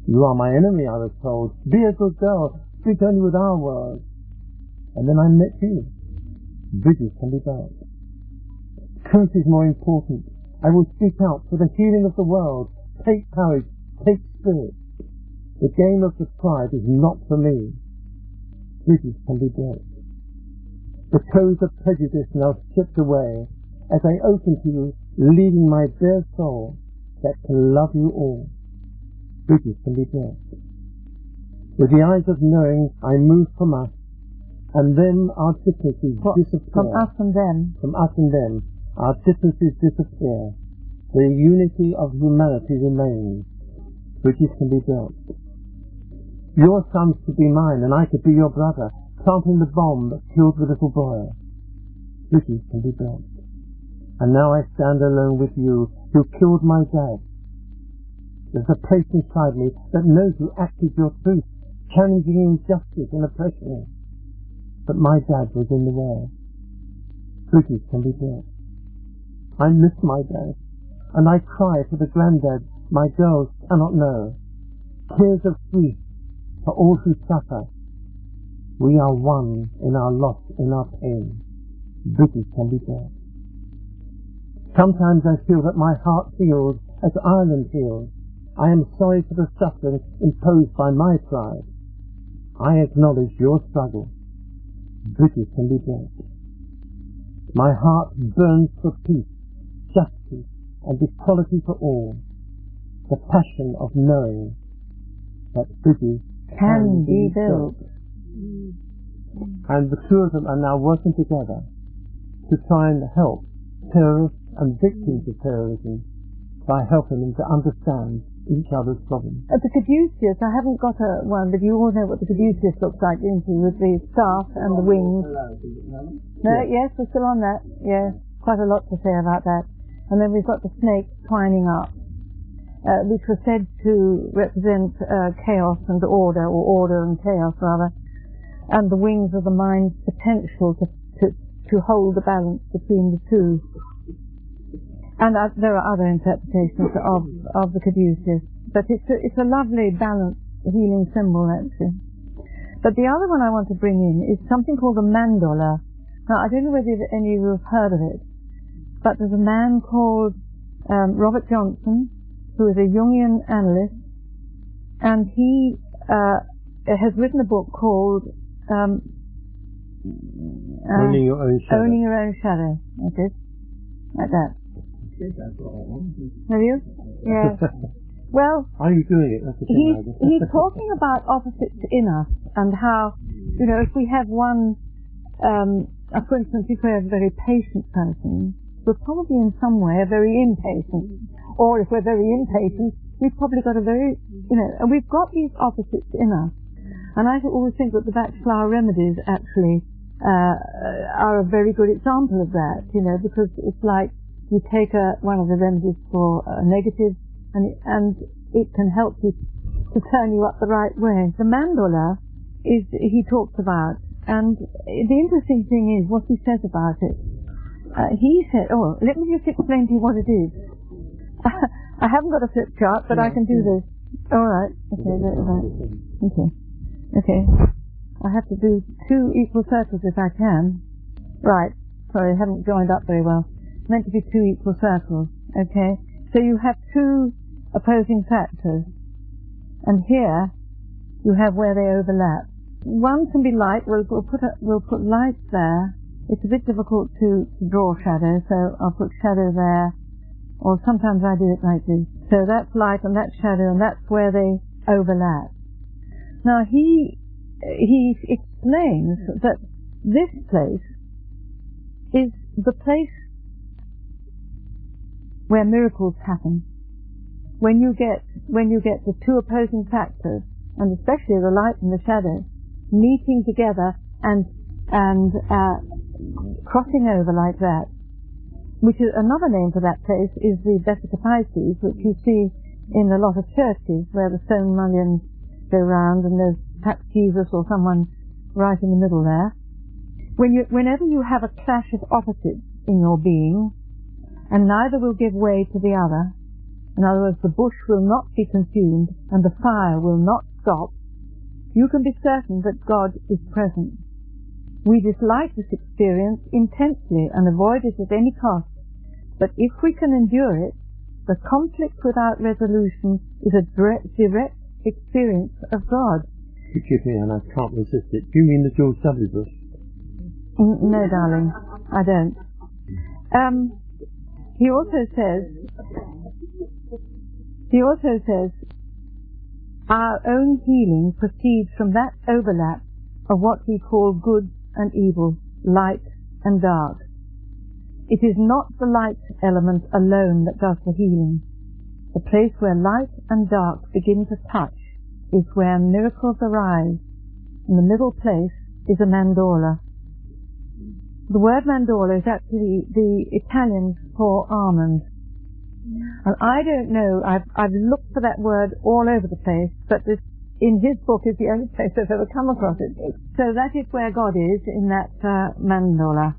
You are my enemy, I was told. Be a good girl. Speak only with our words. And then I met you. Bridges can be built. Truth is more important. I will speak out for the healing of the world. Take courage. Take spirit. The game of the pride is not for me. Bridges can be built. The toes of prejudice now stripped away as I open to you, leaving my bare soul that can love you all. Bridges can be built. With the eyes of knowing, I move from us and then our differences what, disappear. From us and them. From us and them, our differences disappear. The unity of humanity remains. Bridges can be built. Your sons could be mine, and I could be your brother, planting the bomb that killed the little boy. Bridges can be built. And now I stand alone with you, who killed my dad. There's a place inside me that knows you acted your truth, challenging injustice and oppression but my dad was in the way. Bridges can be built. I miss my dad, and I cry for the granddad my girls cannot know. Tears of grief for all who suffer. We are one in our loss, in our pain. Bridges can be built. Sometimes I feel that my heart feels as Ireland feels. I am sorry for the suffering imposed by my pride. I acknowledge your struggle bridges can be built. My heart burns for peace, justice, and equality for all. The passion of knowing that bridges can, can be built. built. And the two of them are now working together to try and help terrorists and victims of terrorism by helping them to understand each other's problems. At the caduceus, I haven't got a one, but you all know what the caduceus looks like, don't you, with the staff and the wings. No, yes, we're still on that. Yes, quite a lot to say about that. And then we've got the snake twining up, uh, which was said to represent uh, chaos and order, or order and chaos rather, and the wings of the mind's potential to, to, to hold the balance between the two. And uh, there are other interpretations of, of the caduceus. But it's a, it's a lovely, balanced, healing symbol, actually. But the other one I want to bring in is something called the mandorla. Now, I don't know whether any of you have heard of it, but there's a man called um, Robert Johnson, who is a Jungian analyst, and he uh, has written a book called um, uh, Owning your own shadow. Owning Your Own Shadow. It. Like that. Have you? Yeah. well, Are you doing it? That's the thing. he's, he's talking about opposites in us and how, you know, if we have one, um, for instance, if we're a very patient person, we're probably in some way a very impatient. Or if we're very impatient, we've probably got a very, you know, and we've got these opposites in us. And I always think that the Bach flower remedies actually uh, are a very good example of that, you know, because it's like you take a, one of the remedies for a negative and, it- and it can help you to turn you up the right way. The mandorla is, he talks about, and the interesting thing is what he says about it. Uh, he said, oh, let me just explain to you what it is. I haven't got a flip chart, but I can do this. All right. Okay. Okay. Okay. I have to do two equal circles if I can. Right. Sorry, I haven't joined up very well. It's meant to be two equal circles. Okay. So you have two opposing factors. And here you have where they overlap. One can be light. We'll, we'll put a, we'll put light there. It's a bit difficult to, to draw shadow, so I'll put shadow there. Or sometimes I do it like this. So that's light and that's shadow, and that's where they overlap. Now he he explains that this place is the place where miracles happen. When you get when you get the two opposing factors, and especially the light and the shadow, meeting together and and uh, crossing over like that, which is another name for that place is the Pisces, which you see in a lot of churches where the stone mullions go round and there's perhaps Jesus or someone right in the middle there. When you, whenever you have a clash of opposites in your being, and neither will give way to the other, in other words, the bush will not be consumed and the fire will not stop, you can be certain that God is present. We dislike this experience intensely and avoid it at any cost, but if we can endure it, the conflict without resolution is a direct, experience of God. Forgive me, and I can't resist it. Do you mean the George W. Bush? No, darling, I don't. Um, he also says, he also says, our own healing proceeds from that overlap of what we call good and evil, light and dark. It is not the light element alone that does the healing. The place where light and dark begin to touch is where miracles arise. In the middle place is a mandorla. The word mandorla is actually the Italian for almond. And I don't know, I've, I've looked for that word all over the place, but this, in his book is the only place I've ever come across it. So that is where God is in that uh, mandorla.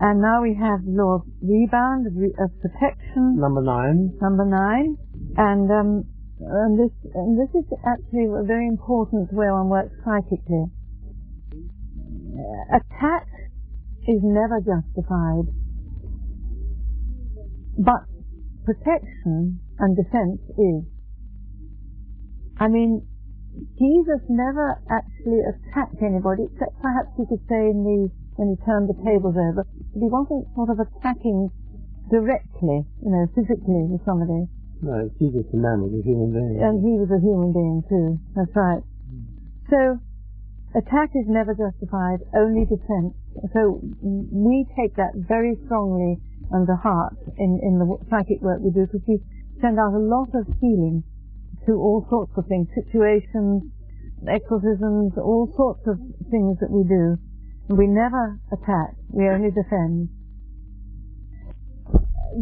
And now we have law of rebound, of, re- of protection, Number nine. number nine, and um, and this and this is actually a very important way one works psychically. Uh, Attack is never justified, but protection and defense is. I mean, Jesus never actually attacked anybody, except perhaps you could say in the when he turned the tables over, but he wasn't sort of attacking directly, you know, physically with somebody. No, Jesus, a man, he was a human being. And he was a human being too. That's right. So, attack is never justified, only defense. So, we take that very strongly under heart in, in the psychic work we do because we send out a lot of healing to all sorts of things, situations, exorcisms, all sorts of things that we do. We never attack, we only defend.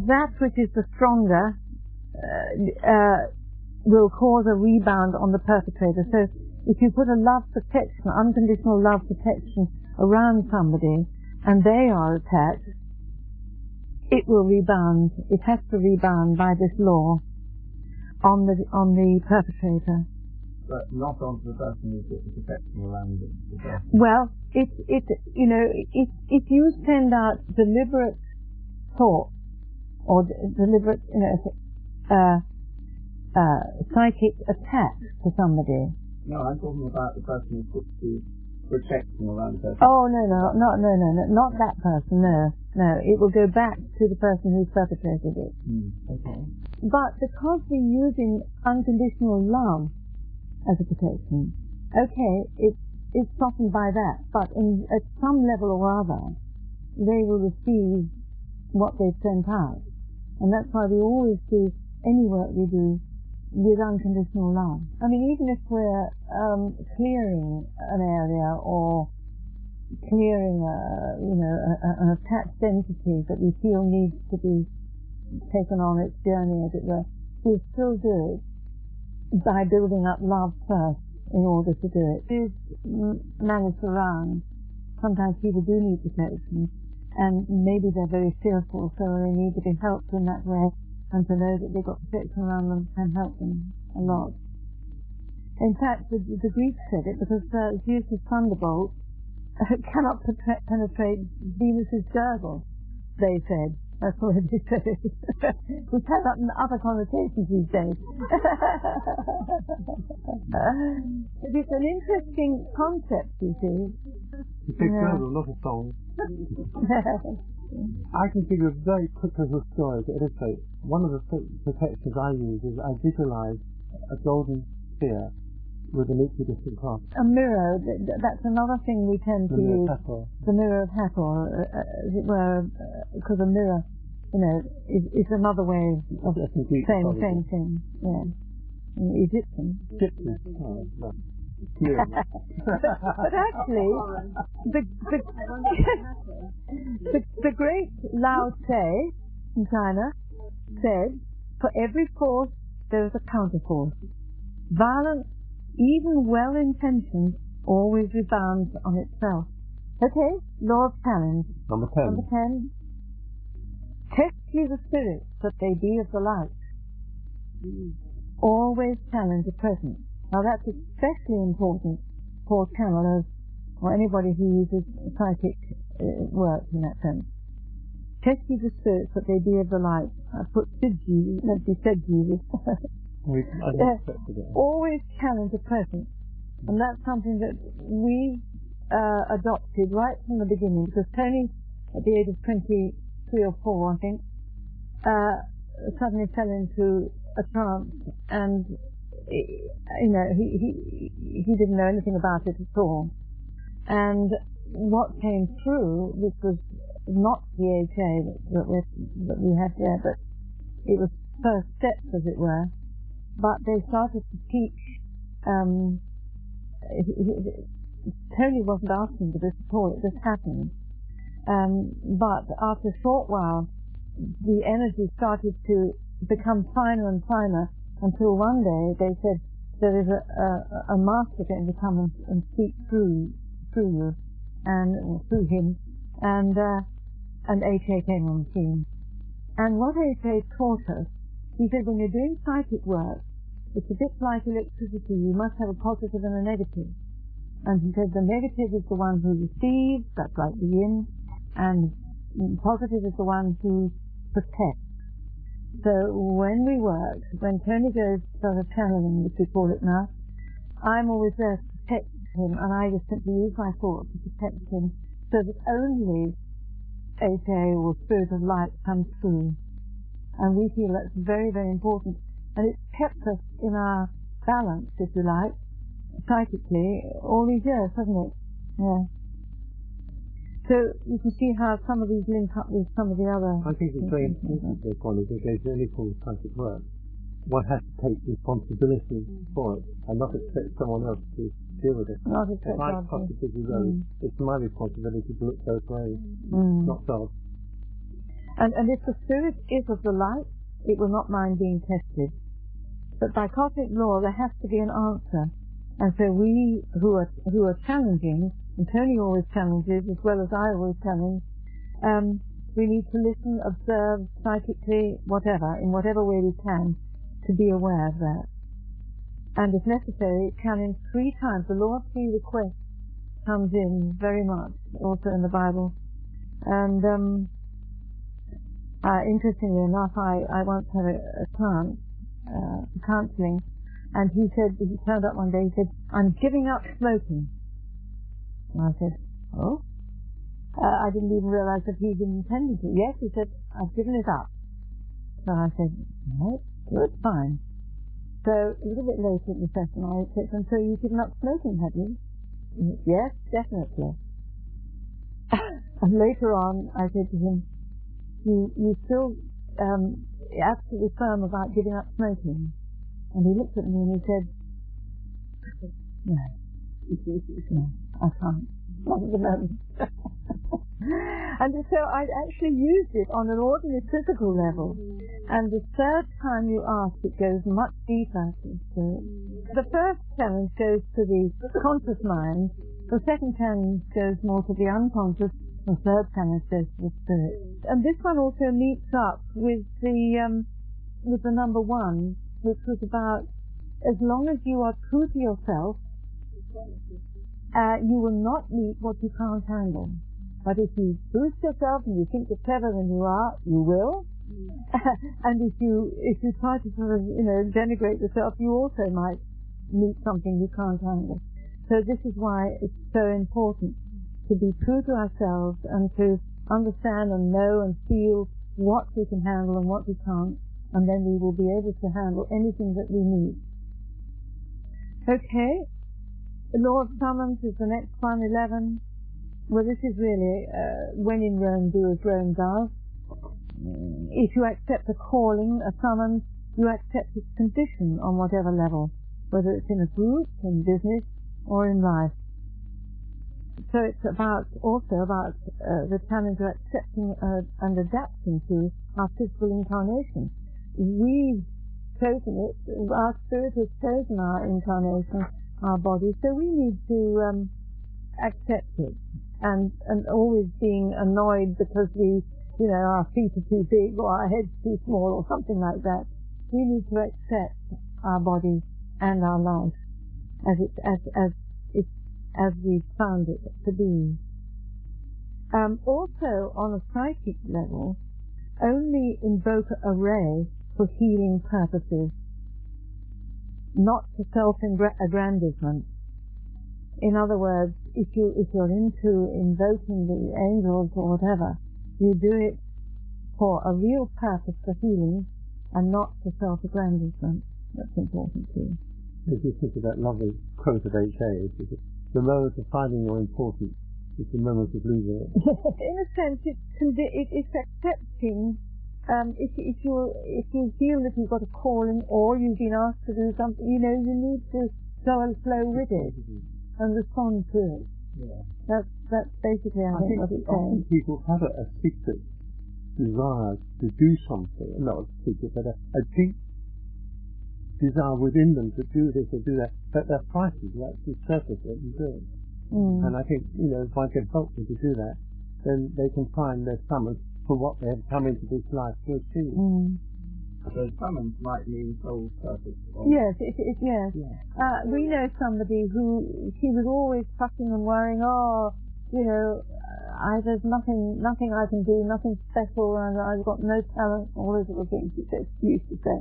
That which is the stronger uh, uh, will cause a rebound on the perpetrator. So if you put a love protection, unconditional love protection around somebody and they are attacked, it will rebound. It has to rebound by this law on the on the perpetrator. But not onto the person who's got the protection around the, person. Well, it it you know if if you send out deliberate thought or deliberate you know uh, uh, psychic attack to somebody. No, I'm talking about the person who puts the protection around the person. Oh no, no, not no, no, no, not that person. No, no, it will go back to the person who perpetrated it. Mm, okay. But because we're using unconditional love as a protection, okay, it's it's softened by that. But in, at some level or other, they will receive what they've sent out, and that's why we always do any work we do with unconditional love. I mean, even if we're um, clearing an area or clearing a, you know, a, a, an attached entity that we feel needs to be taken on its journey, as it were, we still do it by building up love first in order to do it. These managed around, sometimes people do need protection, and maybe they're very fearful, so they need to be helped in that way and to know that they've got protection around them can help them a lot. In fact, the, the Greeks said it because uh, Zeus' thunderbolt cannot penetrate Venus's girdle, they said. That's what they said. Which has other connotations these days. it's an interesting concept, you see. Take yeah. a lot of songs. I can give you a very quick little story to illustrate. One of the protections I use is I visualize a golden sphere with an equally distant cross. A mirror, that's another thing we tend the to use. Hathor. The mirror of Hathor, uh, uh, as it were, because uh, a mirror, you know, is, is another way of saying the same thing. Yeah. Egyptian. Egyptian. Oh, no but actually, the, the, the, the great Lao Tse in China said, for every force there is a counterforce. Violence, even well-intentioned, always rebounds on itself. Okay, law of challenge. Number ten. Number ten. Test ye the spirits that they be of the light. Mm. Always challenge the present. Now that's especially important for channelers or anybody who uses psychic uh, work in that sense. Test ye the spirits that they be of the light. I put did Jesus, meant to said Jesus. we, always challenge the present. And that's something that we uh, adopted right from the beginning because Tony, at the age of 23 or 4, I think, uh, suddenly fell into a trance and you know, he, he, he didn't know anything about it at all. And what came through, which was not the HA that we, that we had there, but it was first steps, as it were. But they started to teach. Um, Tony wasn't asking for this at all; it just happened. Um, but after a short while, the energy started to become finer and finer until one day they said there is a, a, a master going to come and, and speak through through you and through him and uh, and HA came on the scene. And what HA taught us, he said when you're doing psychic work, it's a bit like electricity, you must have a positive and a negative. And he said the negative is the one who receives, that's like the yin, and positive is the one who protects. So when we work, when Tony goes sort of channeling, as we call it now, I'm always there to protect him, and I just simply use my thoughts to protect him, so that only HA or Spirit of Light comes through. And we feel that's very, very important. And it's kept us in our balance, if you like, psychically, all these years, hasn't it? Yeah. So you can see how some of these link up with some of the other. I think it's very important for Connie because any form of psychic work, one has to take responsibility for it and not expect someone else to deal with it. Not my possibility mm. it's my responsibility to look both ways, mm. not God. And, and if the spirit is of the light, it will not mind being tested. But by cosmic law, there has to be an answer. And so we who are, who are challenging and Tony always challenges as well as I always challenge, um, we need to listen, observe, psychically, whatever, in whatever way we can, to be aware of that. And if necessary, challenge three times. The law of three requests comes in very much, also in the Bible. And um, uh, interestingly enough, I, I once had a, a chance uh, counselling, and he said, he turned up one day, he said, I'm giving up smoking. And I said, oh? Uh, I didn't even realize that he'd intended to. Yes, he said, I've given it up. So I said, right, good, fine. So a little bit later in the session, I said, and so you've given up smoking, have you? Yes, definitely. and later on, I said to him, you, you still um, absolutely firm about giving up smoking? And he looked at me and he said, no, no, I can't. Not at the moment. and so I actually used it on an ordinary physical level. And the third time you ask, it goes much deeper. The first challenge goes to the conscious mind. The second challenge goes more to the unconscious. The third challenge goes to the spirit. And this one also meets up with the um, with the number one, which was about as long as you are true to yourself, uh, you will not meet what you can't handle. But if you boost yourself and you think you're cleverer than you are, you will. and if you if you try to sort of you know denigrate yourself, you also might meet something you can't handle. So this is why it's so important to be true to ourselves and to understand and know and feel what we can handle and what we can't, and then we will be able to handle anything that we need. Okay, the law of summons is the next one, 11. Well, this is really, uh, when in Rome, do as Rome does. If you accept a calling, a summons, you accept its condition on whatever level, whether it's in a group, in business, or in life. So it's about also about uh, the challenge of accepting uh, and adapting to our physical incarnation. We've chosen it. Our spirit has chosen our incarnation our body. So we need to um, accept it, and and always being annoyed because we, you know, our feet are too big or our head's too small or something like that. We need to accept our body and our life as it as as it as we found it to be. Um, also, on a psychic level, only invoke a ray for healing purposes not to self-aggrandizement. In other words, if you if you're into invoking the angels or whatever, you do it for a real purpose for healing and not for self-aggrandizement. That's important too. As you think of that lovely quote of H.A., the moment of finding your importance is the moment of losing it. In a sense, it's, it's accepting um, if, if you if you feel that you've got a calling or you've been asked to do something, you know, you need to go and flow with it and respond to it. Yeah. That's that's basically I, I think, what it's saying. people have a, a, secret desire to do something, not a secret, but a, a deep desire within them to do this or do that, but they're frightened to actually surface it and do it. Mm. And I think, you know, if I can help them to do that, then they can find their summons for what they have come into this life to achieve. Mm. So summons might mean soul purpose. Yes, it, it, yes. Yeah. Uh, we know somebody who she was always fussing and worrying. Oh, you know, I, there's nothing, nothing I can do, nothing special, and I've got no talent. All those little things she said, used to say.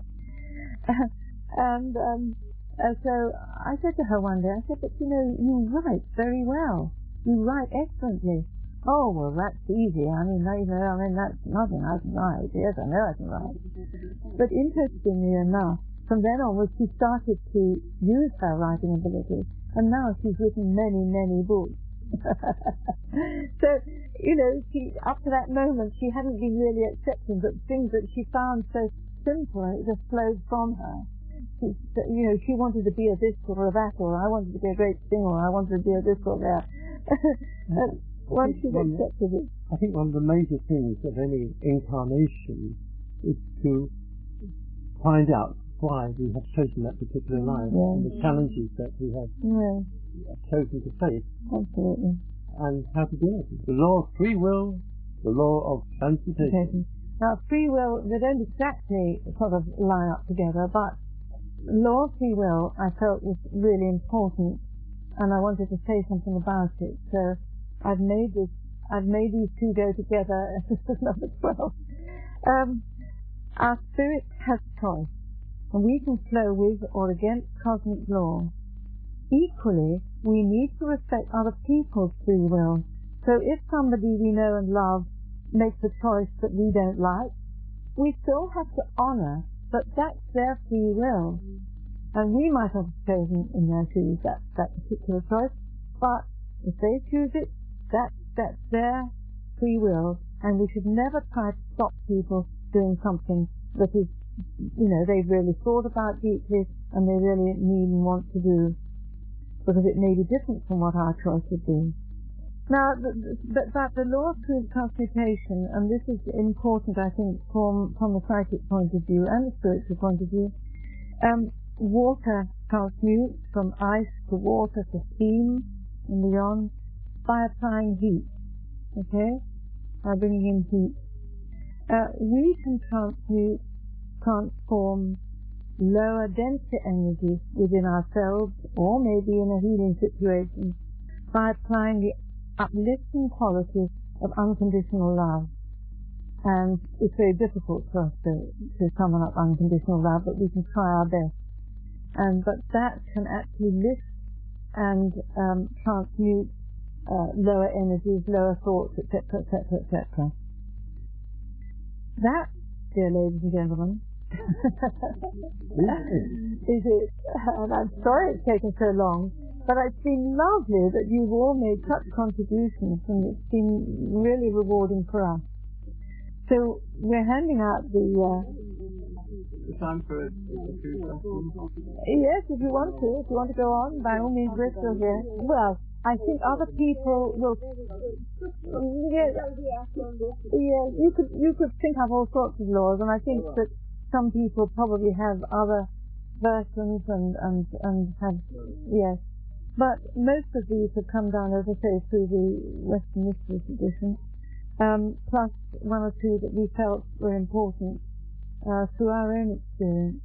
and um, uh, so I said to her one day, I said, but you know, you write very well. You write excellently. Oh, well, that's easy. I mean, I mean, that's nothing. I can write. Yes, I know I can write. But interestingly enough, from then onwards, she started to use her writing ability, and now she's written many, many books. so, you know, she, up to that moment, she hadn't been really accepting, but things that she found so simple, it just flowed from her. She, you know, she wanted to be a this or a that, or I wanted to be a great singer, or I wanted to be a this or that. Once you've accepted it. I think one of the major things of any incarnation is to find out why we have chosen that particular life yeah. and the challenges that we have yeah. chosen to face. Absolutely. And how to do it. The law of free will, the law of transmutation. Now, free will, they don't exactly sort of line up together, but law of free will I felt was really important and I wanted to say something about it. So I've made this, I've made these two go together and love as 12. Um, our spirit has choice. and we can flow with or against cosmic law. Equally, we need to respect other people's free will. So if somebody we know and love makes a choice that we don't like, we still have to honor that that's their free will. And we might have chosen in their shoes that, that particular choice, but if they choose it, that, that's their free will, and we should never try to stop people doing something that is, you know, they've really thought about deeply and they really need and want to do because it may be different from what our choice would be. Now, but, but the law of transmutation, and this is important, I think, from, from the psychic point of view and the spiritual point of view, um, water transmutes from ice to water to steam and beyond by applying heat, okay, by bringing in heat. Uh, we can transmute, transform lower density energy within ourselves or maybe in a healing situation by applying the uplifting qualities of unconditional love. And it's very difficult for us to, to summon up unconditional love, but we can try our best. And but that can actually lift and um, transmute uh, lower energies, lower thoughts, etc., etc., etc. That, dear ladies and gentlemen, is it? And I'm sorry it's taken so long, but it's been lovely that you've all made such contributions, and it's been really rewarding for us. So we're handing out the. Uh, time for a Yes, if you want to, if you want to go on, by all means, we're still here. Well, I think other people will. Yeah, yeah, you could you could think of all sorts of laws, and I think that some people probably have other versions and, and, and have, yes. But most of these have come down, as I say, through the Western Mystery tradition, um, plus one or two that we felt were important uh, through our own experience.